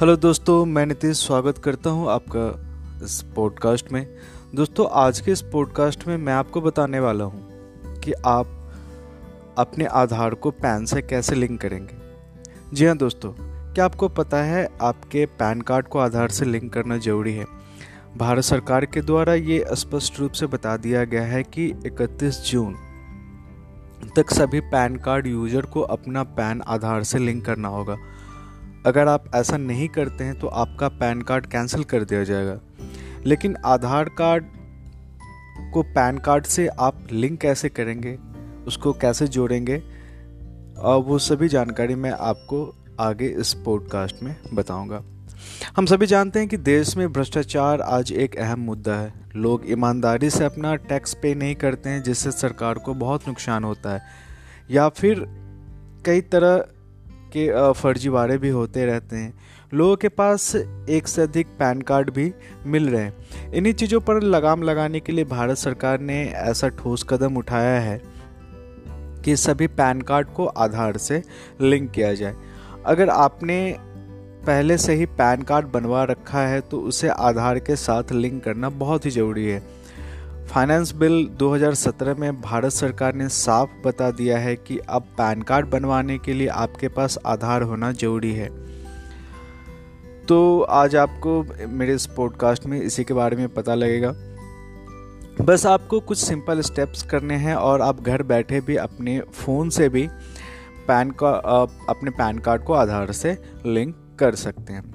Hello दोस्तों, मैं नीतीश स्वागत करता हूँ आपका इस पॉडकास्ट में। दोस्तों, आज के इस पॉडकास्ट में मैं आपको बताने वाला हूँ कि आप अपने आधार को पैन से कैसे लिंक करेंगे। जी हाँ दोस्तों, क्या आपको पता है आपके पैन कार्ड को आधार से लिंक करना ज़रूरी है? भारत सरकार के द्वारा ये स्पष्ट रूप से बता दिया गया है कि 31 जून तक सभी पैन कार्ड यूज़र को अपना पैन आधार से लिंक करना होगा। अगर आप ऐसा नहीं करते हैं तो आपका पैन कार्ड कैंसिल कर दिया जाएगा। लेकिन आधार कार्ड को पैन कार्ड से आप लिंक कैसे करेंगे, उसको कैसे जोड़ेंगे और वो सभी जानकारी मैं आपको आगे इस पॉडकास्ट में बताऊँगा। हम सभी जानते हैं कि देश में भ्रष्टाचार आज एक अहम मुद्दा है। लोग ईमानदारी से अपना टैक्स पे नहीं करते हैं, जिससे सरकार को बहुत नुकसान होता है। या फिर कई तरह के फर्जीवाड़े भी होते रहते हैं। लोगों के पास एक से अधिक पैन कार्ड भी मिल रहे हैं। इन्हीं चीज़ों पर लगाम लगाने के लिए भारत सरकार ने ऐसा ठोस कदम उठाया है कि सभी पैन कार्ड को आधार से लिंक किया जाए। अगर आपने पहले से ही पैन कार्ड बनवा रखा है तो उसे आधार के साथ लिंक करना बहुत ही ज़रूरी है। फाइनेंस बिल 2017 में भारत सरकार ने साफ़ बता दिया है कि अब पैन कार्ड बनवाने के लिए आपके पास आधार होना ज़रूरी है। तो आज आपको मेरे इस पॉडकास्ट में इसी के बारे में पता लगेगा। बस आपको कुछ सिंपल स्टेप्स करने हैं और आप घर बैठे भी अपने फ़ोन से भी पैन का अपने पैन कार्ड को आधार से लिंक कर सकते हैं।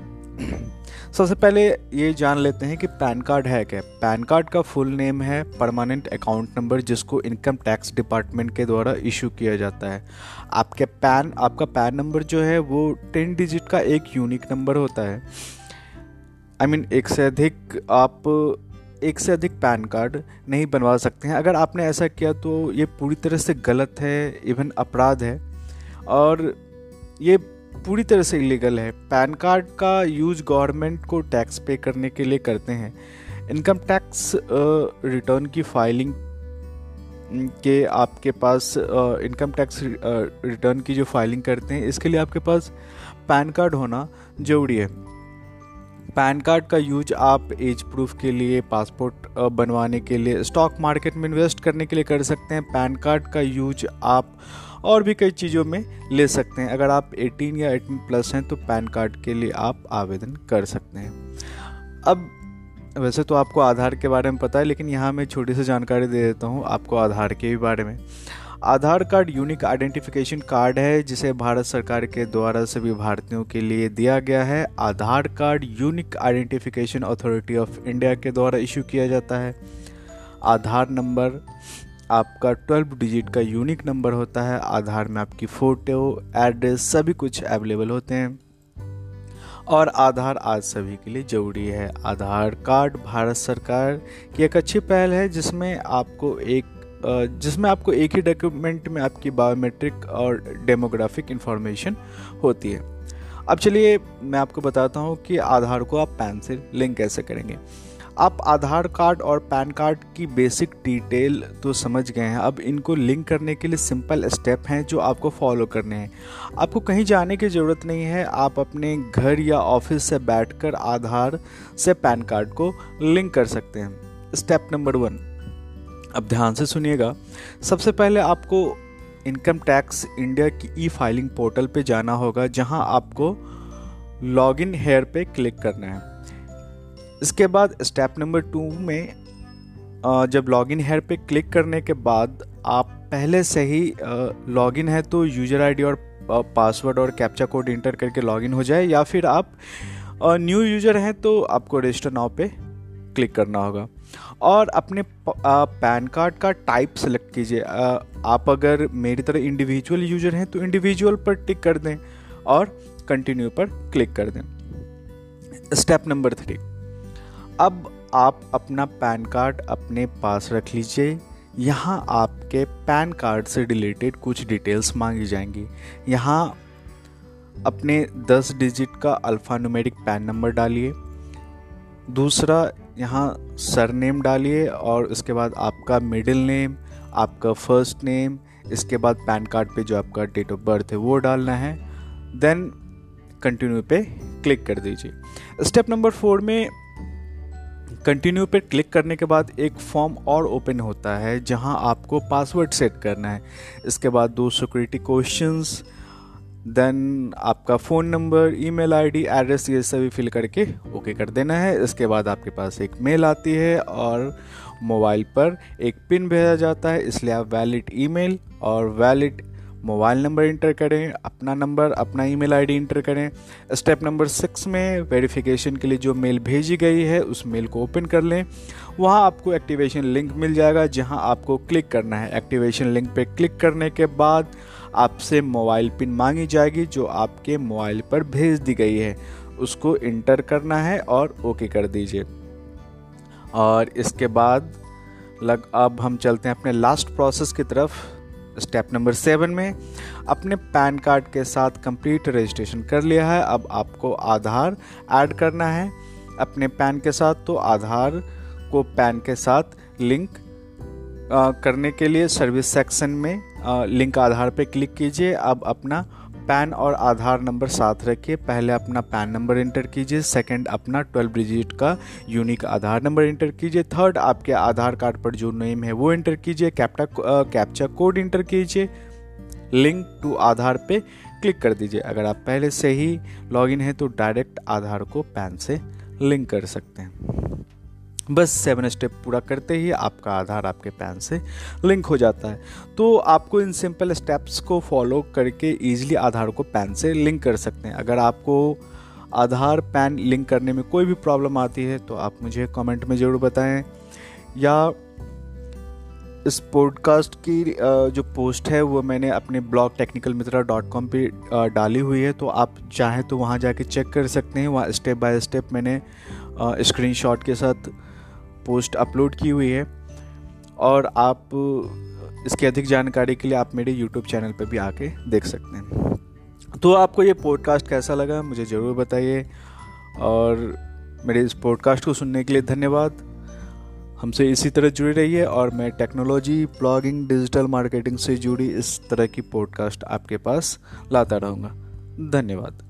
सबसे पहले ये जान लेते हैं कि पैन कार्ड है क्या? पैन कार्ड का फुल नेम है परमानेंट अकाउंट नंबर जिसको इनकम टैक्स डिपार्टमेंट के द्वारा इशू किया जाता है। आपके पैन आपका पैन नंबर जो है वो टेन डिजिट का एक यूनिक नंबर होता है। आई I मीन mean, एक से अधिक आप एक से अधिक पैन कार्ड नहीं बनवा सकते हैं। अगर आपने ऐसा किया तो ये पूरी तरह से गलत है इवन अपराध है। और ये पूरी तरह से इलीगल है। पैन कार्ड का यूज़ गवर्नमेंट को टैक्स पे करने के लिए करते हैं। इनकम टैक्स रिटर्न की फाइलिंग के आपके पास इनकम टैक्स रिटर्न की जो फाइलिंग करते हैं, इसके लिए आपके पास पैन कार्ड होना ज़रूरी है। पैन कार्ड का यूज़ आप एज प्रूफ के लिए पासपोर्ट बनवाने के लिए स्टॉक मार्केट में इन्वेस्ट करने के लिए कर सकते हैं। पैन कार्ड का यूज़ आप और भी कई चीज़ों में ले सकते हैं। अगर आप 18 या 18 प्लस हैं तो पैन कार्ड के लिए आप आवेदन कर सकते हैं। अब, वैसे तो आपको आधार के बारे में पता है, लेकिन यहाँ मैं छोटी सी जानकारी दे देता हूँ आपको आधार के भी बारे में। Aadhaar card unique identification card है, जिसे भारत सरकार के द्वारा सभी भारतीयों के लिए दिया गया है। Aadhaar card unique identification authority of India के द्वारा इशू किया जाता है। आधार नंबर आपका 12 डिजिट का यूनिक नंबर होता है, आधार में आपकी फ़ोटो, एड्रेस, सभी कुछ अवेलेबल होते हैं। और आधार आज सभी के लिए ज़रूरी है। आधार कार्ड भारत सरकार की एक अच्छी पहल है, जिसमें आपको एक जिसमें आपको एक ही डॉक्यूमेंट में आपकी बायोमेट्रिक और डेमोग्राफिक इंफॉर्मेशन होती है। अब चलिए मैं आपको बताता हूँ कि आधार को आप पैन से लिंक कैसे करेंगे। आप आधार कार्ड और पैन कार्ड की बेसिक डिटेल तो समझ गए हैं। अब इनको लिंक करने के लिए सिंपल स्टेप हैं जो आपको फॉलो करने हैं। आपको कहीं जाने की ज़रूरत नहीं है। आप अपने घर या ऑफ़िस से बैठकर आधार से पैन कार्ड को लिंक कर सकते हैं। स्टेप नंबर वन अब ध्यान से सुनिएगा। सबसे पहले आपको इनकम टैक्स इंडिया की ई फाइलिंग पोर्टल पे जाना होगा, जहाँ आपको लॉगिन हेयर पे क्लिक करना है। इसके बाद स्टेप नंबर टू में जब लॉगिन हेयर पे क्लिक करने के बाद आप पहले से ही लॉगिन है तो यूज़र आईडी और पासवर्ड और कैप्चा कोड इंटर करके लॉगिन हो जाए या फिर आप न्यू यूज़र हैं तो आपको रजिस्टर नाव पे क्लिक करना होगा। और अपने पैन कार्ड का टाइप सेलेक्ट कीजिए। आप अगर मेरी तरह इंडिविजुअल यूज़र हैं तो इंडिविजुअल पर टिक कर दें और कंटिन्यू पर क्लिक कर दें। स्टेप नंबर थ्री अब आप अपना पैन कार्ड अपने पास रख लीजिए। यहाँ आपके पैन कार्ड से रिलेटेड कुछ डिटेल्स मांगी जाएँगी। यहाँ अपने 10 डिजिट का अल्फ़ान्यूमेरिक पैन नंबर डालिए। दूसरा, यहाँ सरनेम डालिए और उसके बाद आपका मिडिल नेम, आपका फ़र्स्ट नेम, इसके बाद पैन कार्ड पे जो आपका डेट ऑफ़ बर्थ है वो डालना है। देन कंटिन्यू पे क्लिक कर दीजिए। स्टेप नंबर फोर में कंटिन्यू पे क्लिक करने के बाद एक फॉर्म और ओपन होता है, जहाँ आपको पासवर्ड सेट करना है। इसके बाद दो सिक्योरिटी क्वेश्चंस देन आपका phone number email ID address ये सभी फिल करके ओके कर देना है। इसके बाद आपके पास एक मेल आती है और मोबाइल पर एक पिन भेजा जाता है, इसलिए आप वैलिड ईमेल और वैलिड मोबाइल नंबर इंटर करें, अपना नंबर, अपना ईमेल आईडी इंटर करें। स्टेप नंबर सिक्स में वेरिफिकेशन के लिए जो मेल भेजी गई है, उस मेल को ओपन कर लें। वहाँ आपको एक्टिवेशन लिंक मिल जाएगा, जहाँ आपको क्लिक करना है। एक्टिवेशन लिंक पर क्लिक करने के बाद आपसे मोबाइल पिन मांगी जाएगी, जो आपके मोबाइल पर भेज दी गई है। उसको इंटर करना है और ओके कर दीजिए। और इसके बाद, लग, अब हम चलते हैं अपने लास्ट प्रोसेस की तरफ़। स्टेप नंबर सेवन में अपने पैन कार्ड के साथ कंप्लीट रजिस्ट्रेशन कर लिया है। अब आपको आधार ऐड करना है अपने पैन के साथ। तो आधार को पैन के साथ लिंक करने के लिए सर्विस सेक्शन में लिंक आधार पर क्लिक कीजिए। अब अपना पैन और आधार नंबर साथ रखिए। पहले अपना पैन नंबर इंटर कीजिए, सेकंड अपना ट्वेल्व डिजिट का यूनिक आधार नंबर इंटर कीजिए, थर्ड आपके आधार कार्ड पर जो नेम है वो इंटर कीजिए, कैप्टा कैप्चा कोड इंटर कीजिए, लिंक टू आधार पे क्लिक कर दीजिए। अगर आप पहले से ही लॉगिन है तो डायरेक्ट आधार को पैन से लिंक कर सकते हैं। बस सेवन स्टेप पूरा करते ही आपका आधार आपके पैन से लिंक हो जाता है। तो आपको इन सिंपल स्टेप्स को फॉलो करके ईजिली आधार को पैन से लिंक कर सकते हैं। अगर आपको आधार पैन लिंक करने में कोई भी प्रॉब्लम आती है तो आप मुझे कमेंट में ज़रूर बताएँ। या इस पॉडकास्ट की जो पोस्ट है, वो मैंने अपने blog technical Mitra dot com पर डाली हुई है। तो आप चाहें तो वहाँ जाके चेक कर सकते हैं। वहाँ स्टेप बाय स्टेप मैंने स्क्रीनशॉट के साथ पोस्ट अपलोड की हुई है और आप इसकी अधिक जानकारी के लिए आप मेरे यूट्यूब चैनल पर भी आके देख सकते हैं। तो आपको ये पॉडकास्ट कैसा लगा मुझे ज़रूर बताइए और मेरे इस पॉडकास्ट को सुनने के लिए धन्यवाद। हमसे इसी तरह जुड़े रहिए और मैं टेक्नोलॉजी ब्लॉगिंग डिजिटल मार्केटिंग से जुड़ी इस तरह की पॉडकास्ट आपके पास लाता रहूँगा। धन्यवाद।